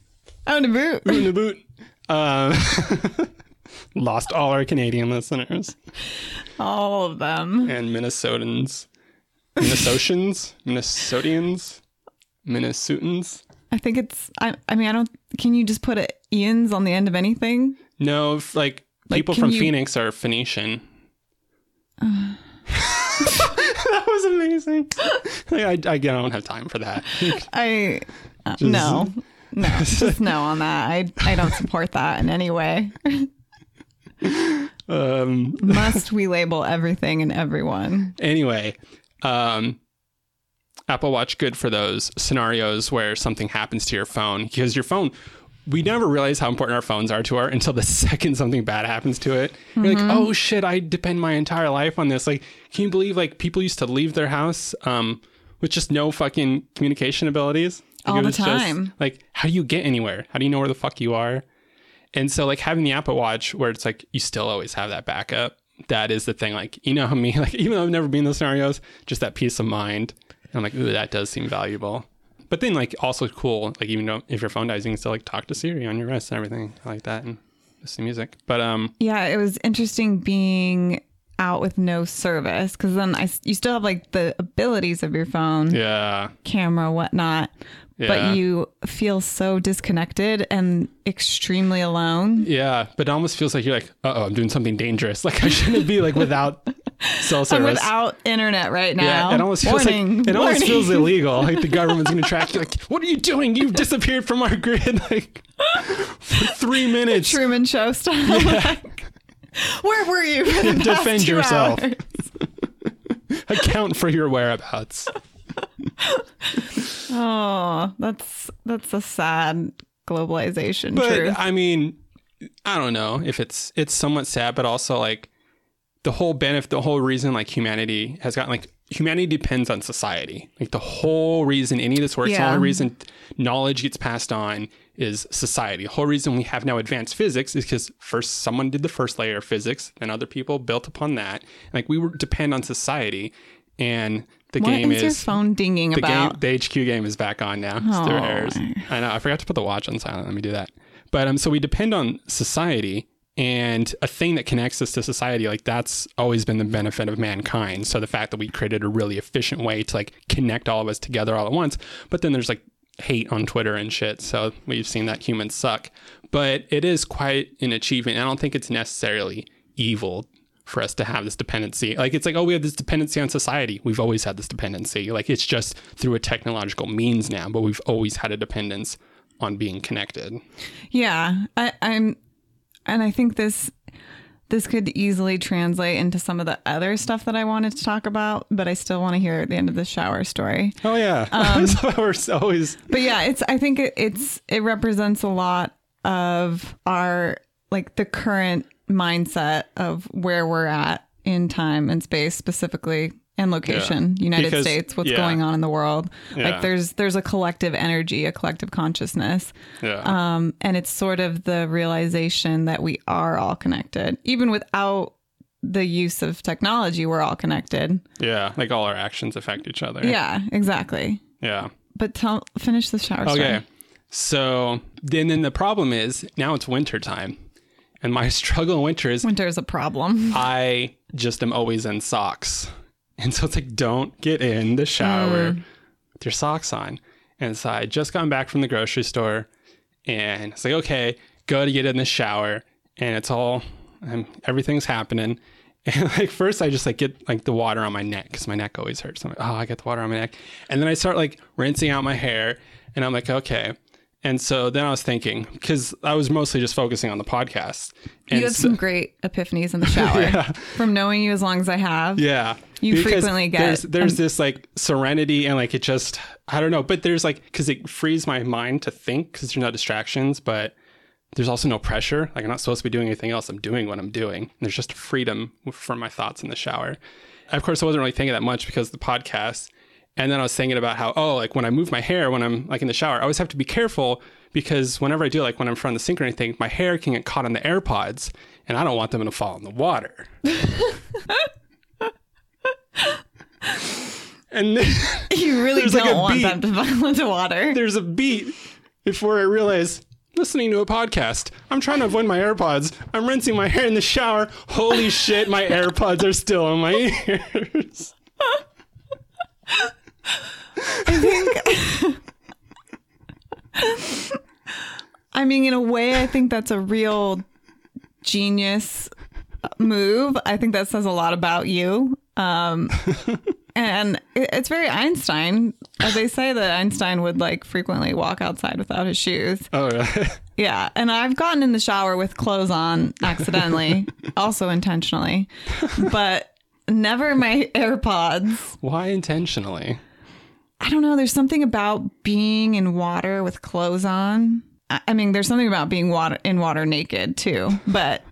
Out in a boot. Boot in a boot. Uh, lost all our Canadian listeners All of them. and Minnesotans, Minnesotans, Minnesotians, Minnesotans. I think it's. I. I mean, I don't. Can you just put a Ian's on the end of anything? No, f- like, Like, people from you- Phoenix are Phoenician. that was amazing. Like, I, I, I don't have time for that. I. Uh, no. No. Just no on that. I. I don't support that in any way. Um, Must we label everything and everyone? anyway, um, Apple Watch good for those scenarios where something happens to your phone because your phone. We never realize how important our phones are to our until the second something bad happens to it. You're like, oh shit, I depend my entire life on this. Like, can you believe like people used to leave their house um, with just no fucking communication abilities? Like, All the was just, time. like, how do you get anywhere? How do you know where the fuck you are? And so like having the Apple Watch where it's like you still always have that backup. That is the thing. Like, you know how me, like even though I've never been in those scenarios, just that peace of mind. And I'm like, ooh, that does seem valuable. But then like also cool, like even though if your phone dies, you can still like talk to Siri on your wrist and everything I like that and listen to music. But um Yeah, it was interesting being out with no service because then I, you still have like the abilities of your phone, Yeah. camera, whatnot, Yeah. but you feel so disconnected and extremely alone. Yeah. But it almost feels like you're like, uh oh, I'm doing something dangerous. Like I shouldn't be like without cell service. I'm without internet right now. Yeah, it almost feels Warning, like it almost feels illegal. Like the government's gonna track you. Like, what are you doing? You've disappeared from our grid. Like for three minutes. Truman Show style. Where were you? The Defend yourself. Account for your whereabouts. Oh, that's that's a sad globalization But truth. I mean, I don't know if it's it's somewhat sad, but also like the whole benefit, the whole reason like humanity has gotten like humanity depends on society. Like the whole reason any of this works, the Yeah. only reason knowledge gets passed on is society. The whole reason we have now advanced physics is because first someone did the first layer of physics, then other people built upon that. Like we depend on society, and the What game is phone dinging the about? game, the HQ game is back on now. Oh. errors. I know. I forgot to put the watch on silent. Let me do that. But um, so we depend on society and a thing that connects us to society. Like that's always been the benefit of mankind. So the fact that we created a really efficient way to like connect all of us together all at once. But then there's like hate on Twitter and shit. So we've seen that humans suck. But it is quite an achievement. I don't think it's necessarily evil for us to have this dependency. Like it's like, oh, we have this dependency on society. We've always had this dependency. Like it's just through a technological means now, but we've always had a dependence on being connected. yeah, I, I'm, and I think this this could easily translate into some of the other stuff that I wanted to talk about, but I still want to hear at the end of the shower story. Oh yeah. Um, we're always But yeah, it's I think it, it's it represents a lot of our like the current mindset of where we're at in time and space specifically and location, United Because- States, what's yeah. going on in the world. Yeah. Like there's there's a collective energy, a collective consciousness. yeah. Um and it's sort of the realization that we are all connected. Even without the use of technology, we're all connected. yeah. Like all our actions affect each other. Yeah, exactly. Yeah. But tell finish the shower story. Okay. So then then the problem is now it's winter time. And my struggle in winter is Winter is a problem. I just am always in socks. And so it's like, don't get in the shower with your socks on. And so I just gotten back from the grocery store and it's like, okay, go to get in the shower. And it's all, um, everything's happening. And like first I just like get like the water on my neck because my neck always hurts. I'm like, oh, I get the water on my neck. And then I start like rinsing out my hair and I'm like, okay. And so then I was thinking, because I was mostly just focusing on the podcast. You have so- some great epiphanies in the shower Yeah. from knowing you as long as I have. Yeah. You Because frequently get- there's there's this like serenity and like it just I don't know, but there's like because it frees my mind to think because there's no distractions, but there's also no pressure. Like I'm not supposed to be doing anything else. I'm doing what I'm doing. And there's just freedom from my thoughts in the shower. Of course, I wasn't really thinking that much because of the podcast. And then I was thinking about how, oh, like when I move my hair when I'm like in the shower, I always have to be careful because whenever I do, like when I'm in front of the sink or anything, my hair can get caught on the AirPods and I don't want them to fall in the water. and then You really don't like a want beat. them to fall into water. there's a beat before I realize listening to a podcast. I'm trying to avoid my AirPods. I'm rinsing my hair in the shower. Holy shit, my AirPods are still in my ears. I think. I mean, in a way, I think that's a real genius move. I think that says a lot about you. Um, and it's very Einstein. Uh, They say that Einstein would like frequently walk outside without his shoes. Oh, really? Yeah, and I've gotten in the shower with clothes on accidentally, also intentionally, but never my AirPods. Why intentionally? I don't know. There's something about being in water with clothes on. I I mean, there's something about being water in water naked too. But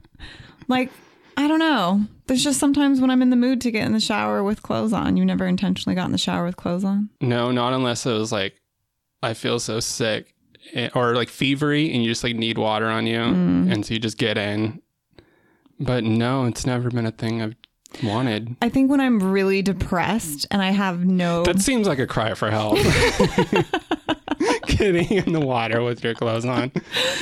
like, I don't know. There's just sometimes when I'm in the mood to get in the shower with clothes on. You never intentionally got in the shower with clothes on. No, not unless it was like, I feel so sick eh, or like fevery and you just like need water on you. And so you just get in. But no, it's never been a thing I've wanted. I think when I'm really depressed and I have no That seems like a cry for help. getting in the water with your clothes on.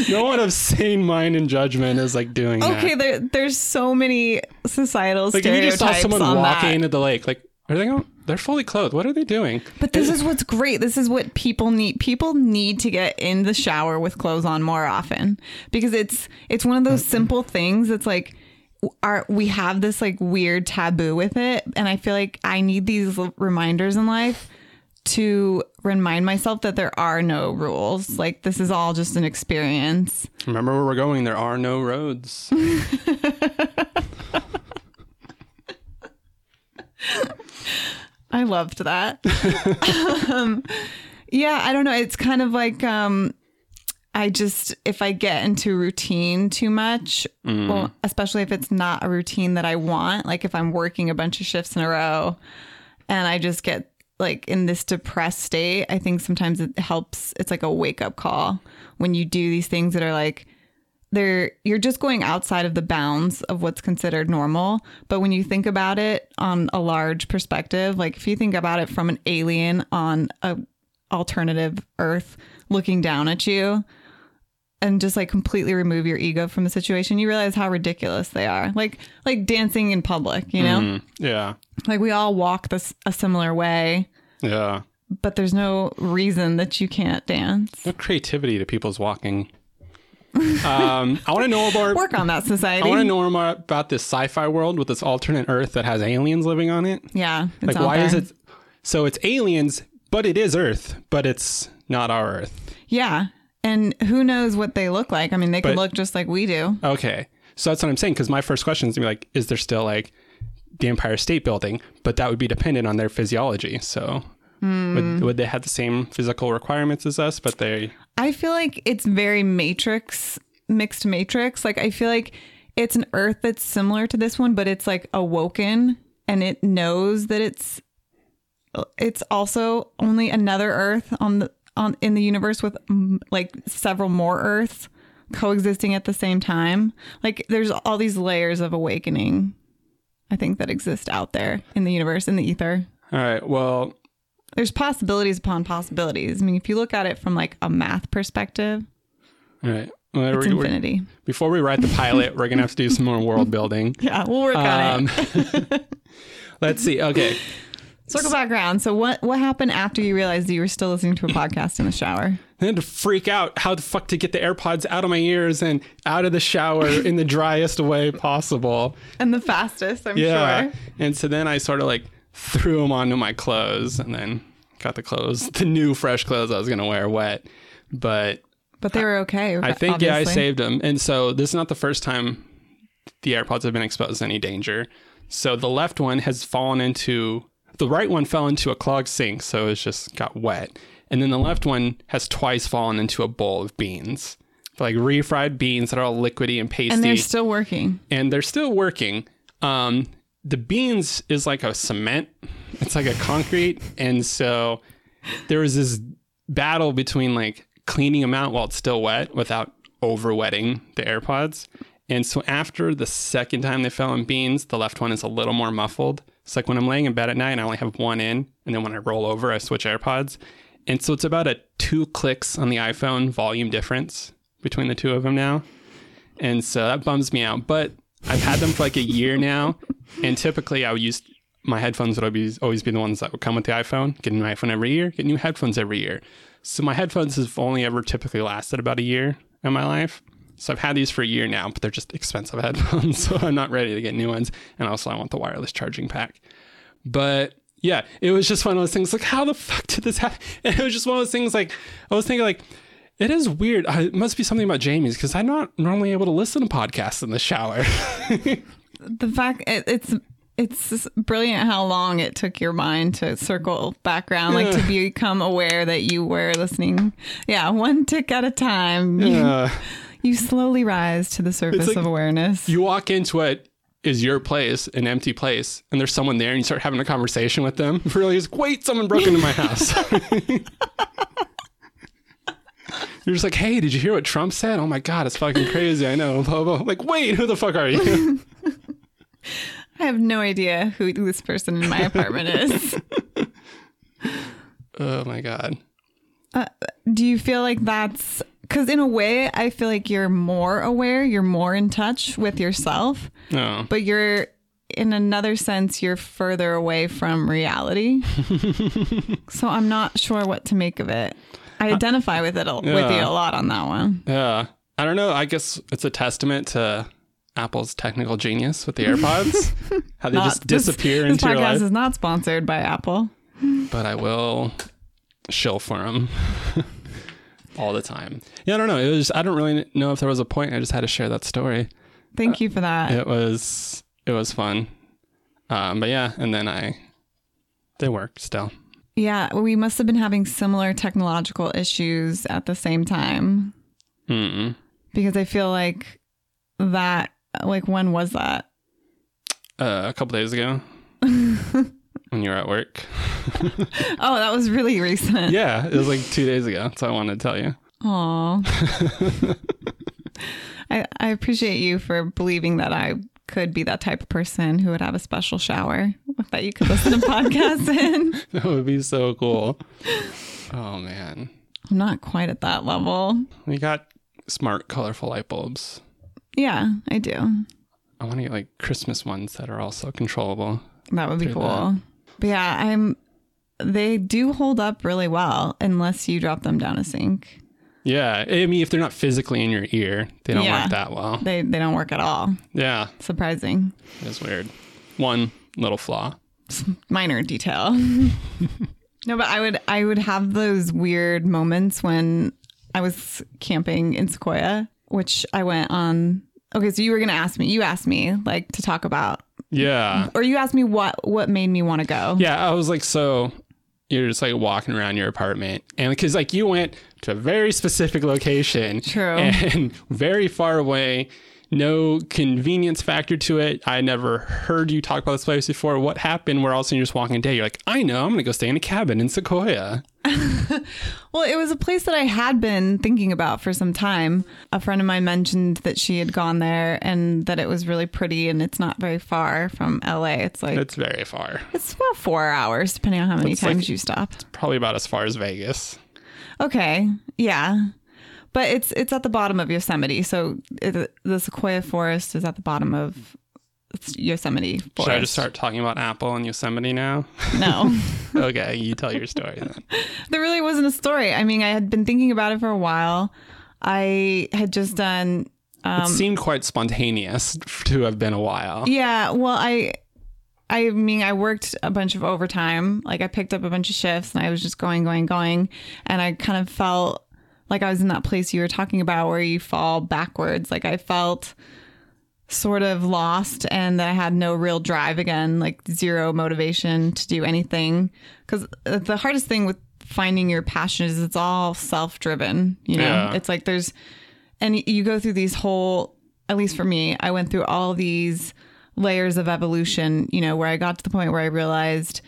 No one of sane mind and judgment is like doing that. Okay, there, there's so many societal Like if you just saw someone walking that. into the lake, like are they going? They're fully clothed. What are they doing? But this is what's great. This is what people need. People need to get in the shower with clothes on more often because it's it's one of those mm-hmm. simple things. It's like our we have this like weird taboo with it, and I feel like I need these reminders in life to remind myself that there are no rules. Like this is all just an experience. Remember where we're going. There are no roads. I loved that. um, yeah, I don't know. It's kind of like um, I just if I get into routine too much, well, especially if it's not a routine that I want, like if I'm working a bunch of shifts in a row, and I just get like in this depressed state, I think sometimes it helps. It's like a wake up call when you do these things that are like they're you're just going outside of the bounds of what's considered normal but when you think about it on a large perspective like if you think about it from an alien on a alternative earth looking down at you and just like completely remove your ego from the situation you realize how ridiculous they are like like dancing in public you know Mm, yeah. like we all walk this a similar way Yeah. but there's no reason that you can't dance No creativity to people's walking. um, I want to know more. work on that society I want to know more about this sci-fi world with this alternate Earth that has aliens living on it. yeah it's Like, why is it? So it's aliens, but it is Earth, but it's not our Earth. Yeah. And who knows what they look like? I mean, they could But- look just like we do. Okay, so that's what I'm saying. Because my first question is gonna be like, is there still like the Empire State Building? But that would be dependent on their physiology. So Hmm. would, would they have the same physical requirements as us? But they I feel like it's very matrix, mixed matrix. Like, I feel like it's an earth that's similar to this one, but it's like awoken and it knows that it's it's also only another earth on the on in the universe with mm, like several more earths coexisting at the same time like there's all these layers of awakening i think that exist out there in the universe in the ether all right. Well, there's possibilities upon possibilities. I mean, if you look at it from like a math perspective, all right. Well, it's we're- we're- infinity. before we write the pilot, we're gonna have to do some more world building. Yeah, we'll work on it. Um, let's see. Okay. Circle back around. So, what what happened after you realized that you were still listening to a podcast in the shower? I had to freak out how the fuck to get the AirPods out of my ears and out of the shower in the driest way possible. And the fastest, I'm Yeah. sure. And so then I sort of like threw them onto my clothes and then got the clothes, the new fresh clothes I was going to wear wet. But But they were okay. I think, yeah, I saved them. And so this is not the first time the AirPods have been exposed to any danger. So the left one has fallen into, the right one fell into a clogged sink. So it's just got wet. And then the left one has twice fallen into a bowl of beans. Like refried beans that are all liquidy and pasty And they're still working. and they're still working. Um, the beans is like a cement, it's like a concrete, and so there was this battle between like cleaning them out while it's still wet without over wetting the AirPods. And so after the second time they fell in beans, the left one is a little more muffled. It's like when I'm laying in bed at night, I only have one in, and then when I roll over, I switch AirPods. And so it's about a two clicks on the iPhone volume difference between the two of them now. And so that bums me out. But I've had them for like a year now. And typically I would use my headphones would always always be the ones that would come with the iPhone. Get a new iPhone every year, get new headphones every year. So my headphones have only ever typically lasted about a year in my life. So I've had these for a year now, but they're just expensive headphones. So I'm not ready to get new ones. And also I want the wireless charging pack. But yeah, it was just one of those things like, how the fuck did this happen? And it was just one of those things like, I was thinking like, it is weird. I, it must be something about Jamie's because I'm not normally able to listen to podcasts in the shower. The fact it, it's it's just brilliant how long it took your mind to circle back around, like to become aware that you were listening. Yeah, one tick at a time. Uh, you slowly rise to the surface like of awareness. you walk into it is your place, an empty place, and there's someone there, and you start having a conversation with them. Really, just wait, someone broke into my house. You're just like, hey, did you hear what Trump said? Oh my god, it's fucking crazy. I know. Blah, blah. Like, wait, who the fuck are you? I have no idea who this person in my apartment is. oh my god. Uh, do you feel like that's because in a way I feel like you're more aware, you're more in touch with yourself, No. but you're in another sense you're further away from reality. so I'm not sure what to make of it. I uh, identify with it a, with you a lot on that one. Yeah. I don't know. I guess it's a testament to Apple's technical genius with the AirPods. How they Not- just disappear this, into this your podcast life. is not sponsored by Apple. but I will shill for them all the time. Yeah, I don't know. It was. I don't really know if there was a point. I just had to share that story. Thank you for that. It was. It was fun. Um, but yeah, and then I. They work still. Yeah, we must have been having similar technological issues at the same time Mm-mm. because I feel like that, like, when was that? Uh, a couple days ago, when you were at work. Oh, that was really recent. Yeah, it was like two days ago. So I wanted to tell you. Aw. I, I appreciate you for believing that I could be that type of person who would have a special shower that you could listen to podcasts in. That would be so cool. Oh man, I'm not quite at that level. we got smart, colorful light bulbs. Yeah, I do. I want to get like Christmas ones that are also controllable. That would be cool. But yeah, I'm. They do hold up really well unless you drop them down a sink. Yeah, I mean, if they're not physically in your ear, they don't Yeah. work that well. They they don't work at all. Yeah, Surprising. it's weird. One little flaw. minor detail. no, but I would I would have those weird moments when I was camping in Sequoia, which I went on. Okay, so you were gonna ask me. You asked me like to talk about, Yeah, or you asked me what what made me want to go. yeah. I was like, so you're just like walking around your apartment, and because like you went to a very specific location, True. and very far away. No convenience factor to it. I never heard you talk about this place before. What happened where all of a sudden you're just walking a day? You're like, I know, I'm gonna go stay in a cabin in Sequoia. Well, it was a place that I had been thinking about for some time. A friend of mine mentioned that she had gone there and that it was really pretty, and it's not very far from LA. It's like It's very far. it's about four hours, depending on how many It's like- times you stop. Probably about as far as Vegas. Okay, yeah, but it's it's at the bottom of Yosemite, so it, the Sequoia Forest is at the bottom of Yosemite Forest. Should I just start talking about Apple and Yosemite now? No, okay, you tell your story then. there really wasn't a story. I mean, I had been thinking about it for a while. I had just done. it um, seemed quite spontaneous to have been a while. Yeah, well, I. I mean, I worked a bunch of overtime. Like, I picked up a bunch of shifts and I was just going, going, going. And I kind of felt like I was in that place you were talking about where you fall backwards. Like, I felt sort of lost and that I had no real drive again, like zero motivation to do anything. Because the hardest thing with finding your passion is it's all self driven. You know, Yeah. it's like there's, and you go through these whole, at least for me, I went through all these layers of evolution, you know, where I got to the point where I realized,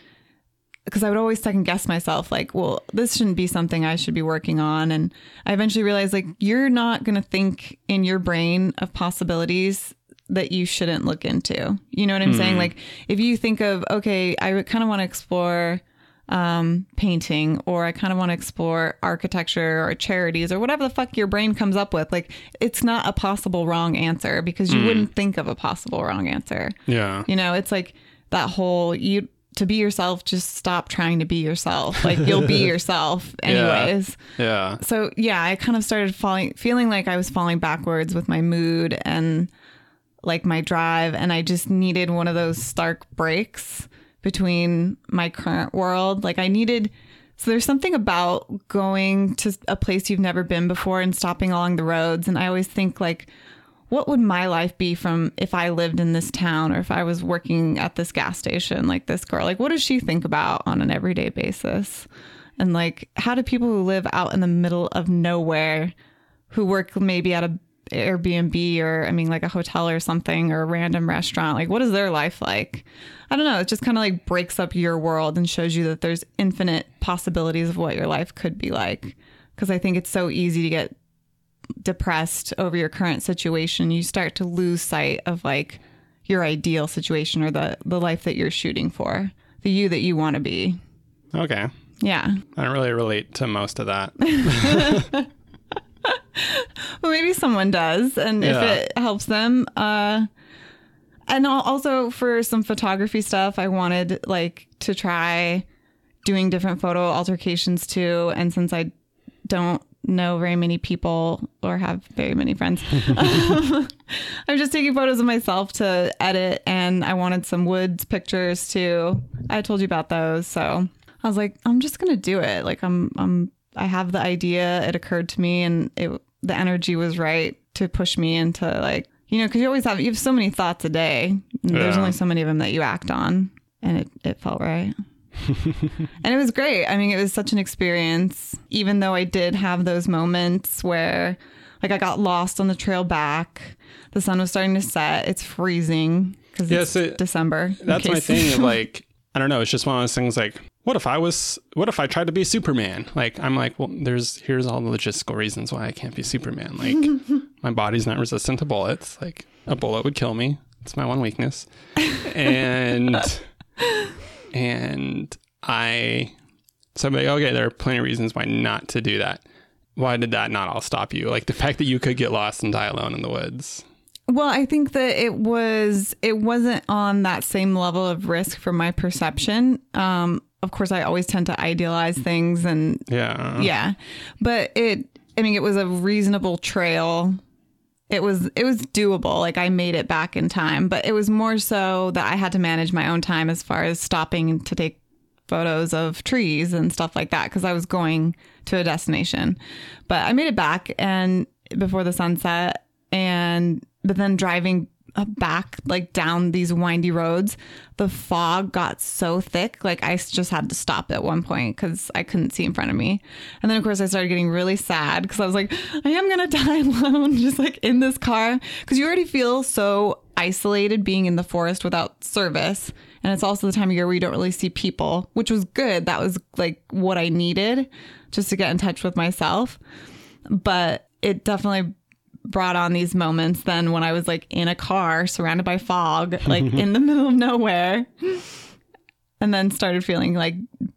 because I would always second guess myself, like, well, this shouldn't be something I should be working on. And I eventually realized, like, you're not going to think in your brain of possibilities that you shouldn't look into. You know what I'm saying? Like, if you think of, okay, I kind of want to explore um, painting, or I kind of want to explore architecture or charities or whatever the fuck your brain comes up with, like, it's not a possible wrong answer because you wouldn't think of a possible wrong answer. Yeah. You know, it's like that whole you to be yourself, just stop trying to be yourself. Like you'll be yourself anyways. Yeah. So yeah, I kind of started falling feeling like I was falling backwards with my mood and like my drive and I just needed one of those stark breaks between my current world. Like I needed so there's something about going to a place you've never been before and stopping along the roads and I always think like what would my life be from if I lived in this town or if I was working at this gas station like this girl? Like, what does she think about on an everyday basis? And like, how do people who live out in the middle of nowhere, who work maybe at a Airbnb or I mean, like a hotel or something or a random restaurant, like, what is their life like? I don't know. It just kind of like breaks up your world and shows you that there's infinite possibilities of what your life could be like. Because I think it's so easy to get depressed over your current situation, you start to lose sight of like your ideal situation or the the life that you're shooting for, the you that you want to be. Okay. Yeah. I don't really relate to most of that. Well, maybe someone does, and Yeah. if it helps them. Uh, and also for some photography stuff, I wanted like to try doing different photo altercations too. And since I don't know very many people or have very many friends, I'm just taking photos of myself to edit. And I wanted some woods pictures too. I told you about those, so I was like, I'm just gonna do it. Like I'm, I'm, I have the idea. It occurred to me, and it the energy was right to push me into like you know because you always have you have so many thoughts a day. and There's only so many of them that you act on, and it it felt right. and it was great. I mean, it was such an experience. Even though I did have those moments where, like, I got lost on the trail back. The sun was starting to set. It's freezing because Yeah, it's so December. That's my thing. Of like, I don't know. It's just one of those things. Like, what if I was? What if I tried to be Superman? Like, I'm like, well, there's here's all the logistical reasons why I can't be Superman. Like, my body's not resistant to bullets. Like, a bullet would kill me. It's my one weakness. And and I, so I'm like, okay, there are plenty of reasons why not to do that. Why did that not all stop you? Like the fact that you could get lost and die alone in the woods. Well, I think that it was it wasn't on that same level of risk from my perception. Um, of course, I always tend to idealize things, and Yeah. yeah, but it. I mean, it was a reasonable trail. It was it was doable. Like I made it back in time, but it was more so that I had to manage my own time as far as stopping to take photos of trees and stuff like that because I was going to a destination. But I made it back and before the sunset and but then driving back like down these windy roads, the fog got so thick like i just had to stop at one point cuz I couldn't see in front of me. And then of course I started getting really sad cuz I was like I am to die alone just like in this car cuz you already feel so isolated being in the forest without service. And it's also the time of year where you don't really see people, which was good. That was like what I needed just to get in touch with myself. But it definitely brought on these moments than when I was like in a car surrounded by fog, like in the middle of nowhere. And then started feeling like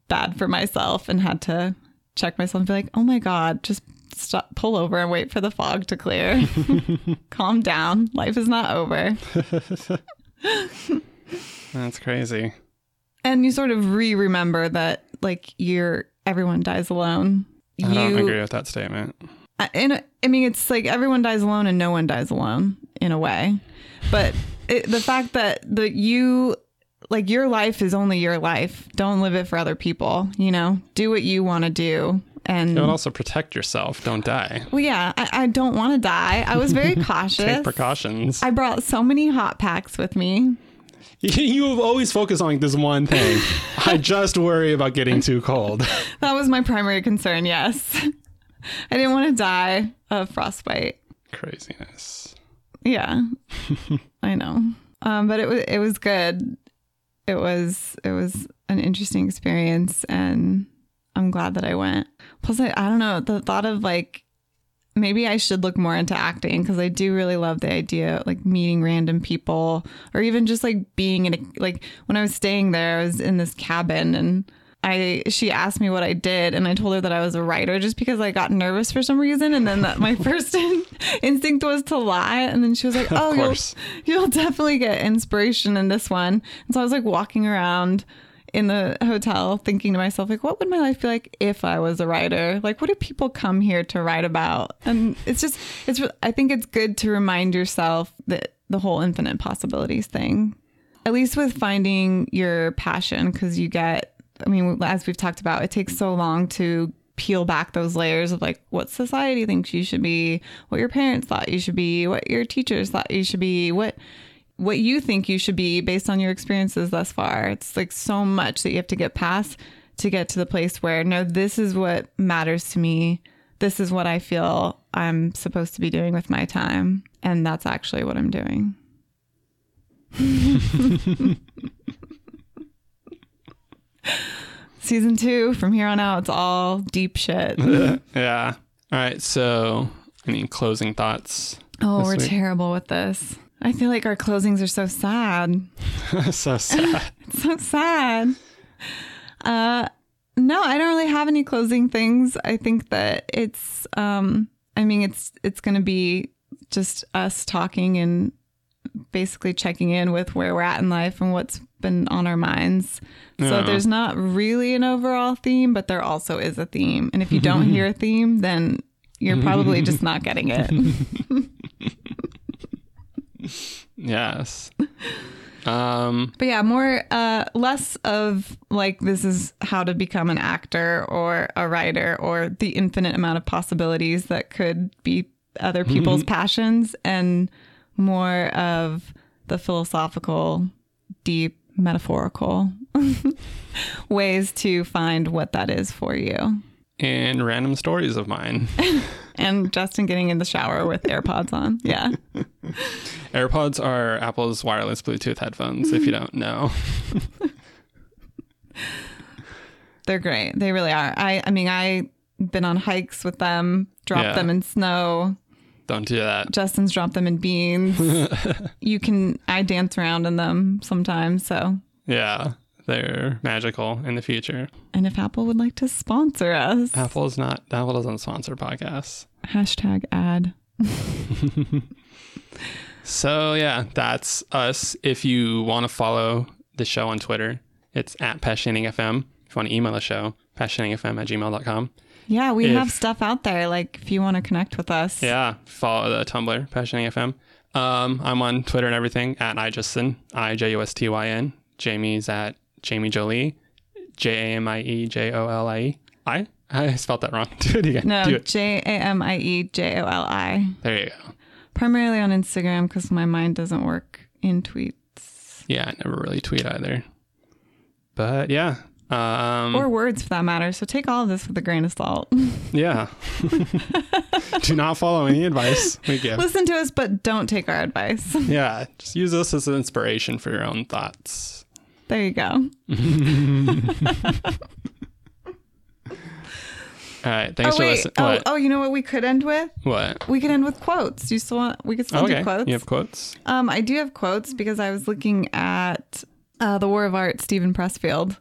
bad for myself and had to check myself and be like, oh my God, just stop, pull over and wait for the fog to clear. Calm down. Life is not over. That's crazy. and you sort of re-remember that like you're everyone dies alone I don't agree with that statement. I- in a, I mean it's like everyone dies alone and no one dies alone in a way but it, the fact that the you like your life is only your life don't live it for other people you know do what you want to do and But also protect yourself. Don't die. well yeah I, I don't want to die i was very cautious. Take precautions. i brought so many hot packs with me you always focus on this one thing. I just worry about getting too cold. that was my primary concern yes i didn't want to die of frostbite Craziness. Yeah, I know. Um, but it was it was good. It was it was an interesting experience, and I'm glad that I went. Plus, I, I don't know the thought of like maybe I should look more into acting because I do really love the idea of, like meeting random people or even just like being in a like when I was staying there, I was in this cabin and. I she asked me what I did and I told her that I was a writer just because I got nervous for some reason and then that my first in, instinct was to lie and then she was like oh you'll, you'll definitely get inspiration in this one. And so I was like walking around in the hotel thinking to myself like what would my life be like if I was a writer? Like what do people come here to write about? And it's just it's I think it's good to remind yourself that the whole infinite possibilities thing at least with finding your passion because you get i mean as we've talked about it takes so long to peel back those layers of like what society thinks you should be what your parents thought you should be what your teachers thought you should be what what you think you should be based on your experiences thus far. It's like so much that you have to get past to get to the place where no this is what matters to me. This is what i feel i'm supposed to be doing with my time. And that's actually what i'm doing Season two, from here on out, it's all deep shit. yeah. All right. So, any closing thoughts? Oh, we're week. terrible with this. I feel like our closings are so sad. so sad. It's so sad. Uh, no, I don't really have any closing things. I think that it's um I mean it's it's going to be just us talking and basically checking in with where we're at in life and what's been on our minds. So Yeah. there's not really an overall theme, but there also is a theme. And if you don't hear a theme, then you're probably just not getting it. Yes. Um, But yeah, more uh less of like this is how to become an actor or a writer or the infinite amount of possibilities that could be other people's passions and more of the philosophical, deep, metaphorical ways to find what that is for you. and random stories of mine. And Justin getting in the shower with AirPods on. Yeah. AirPods are Apple's wireless Bluetooth headphones, if you don't know. They're great. They really are. I I mean, I've been on hikes with them, dropped Yeah. them in snow. Don't do that. Justin's dropped them in beans. you can I dance around in them sometimes. So, Yeah, they're magical in the future. and if Apple would like to sponsor us, Apple is not, Apple doesn't sponsor podcasts. hashtag ad. So yeah, that's us. If you want to follow the show on Twitter, it's at PassioningFM. If you want to email the show, passioningfm at gmail.com. Yeah, we If- have stuff out there. Like if you want to connect with us, Yeah, follow the Tumblr, PassioningFM. Um, I'm on Twitter and everything at iJustyn, I J U S T Y N. Jamie's at Jamie Jolie, J A M I E J O L I E. I I spelled that wrong. Do it again. no, J A M I E J O L I. There you go. Primarily on Instagram because my mind doesn't work in tweets Yeah, I never really tweet either. But yeah. Um, or words for that matter. So take all of this with a grain of salt. yeah. Do not follow any advice we give. Listen to us, but don't take our advice. Yeah, just use this as an inspiration for your own thoughts. There you go. All right, thanks oh for listening. Oh, oh, you know what we could end with? What? We could end with quotes. Do you still want? We could still okay, do quotes. you have quotes. Um, I do have quotes because I was looking at uh, the War of Art, Steven Pressfield,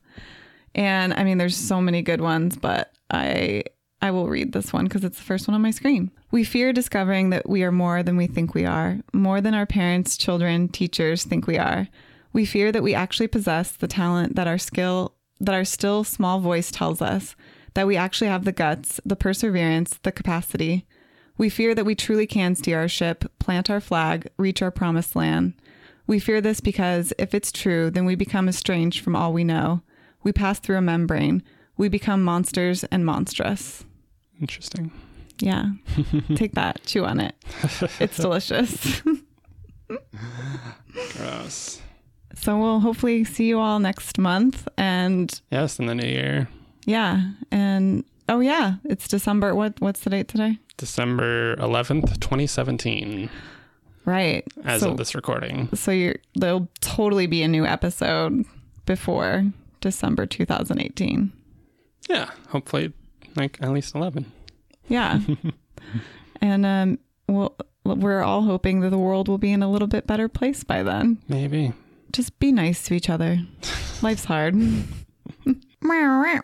and I mean, there's so many good ones, but I I will read this one because it's the first one on my screen. We fear discovering that we are more than we think we are, more than our parents, children, teachers think we are. We fear that we actually possess the talent that our skill that our still small voice tells us, that we actually have the guts, the perseverance, the capacity. We fear that we truly can steer our ship, plant our flag, reach our promised land. We fear this because if it's true, then we become estranged from all we know. We pass through a membrane. We become monsters and monstrous. Interesting. Yeah. Take that. Chew on it. It's delicious. Gross. so we'll hopefully see you all next month. And Yes, in the new year, yeah. And oh yeah, it's December. What what's the date today? December 11th, 2017, Right. as so, of this recording. so you're there'll totally be a new episode before December 2018. Yeah, hopefully, like at least 11. Yeah. and um well we're all hoping that the world will be in a little bit better place by then. Maybe. Just be nice to each other. Life's hard. Meow, meow.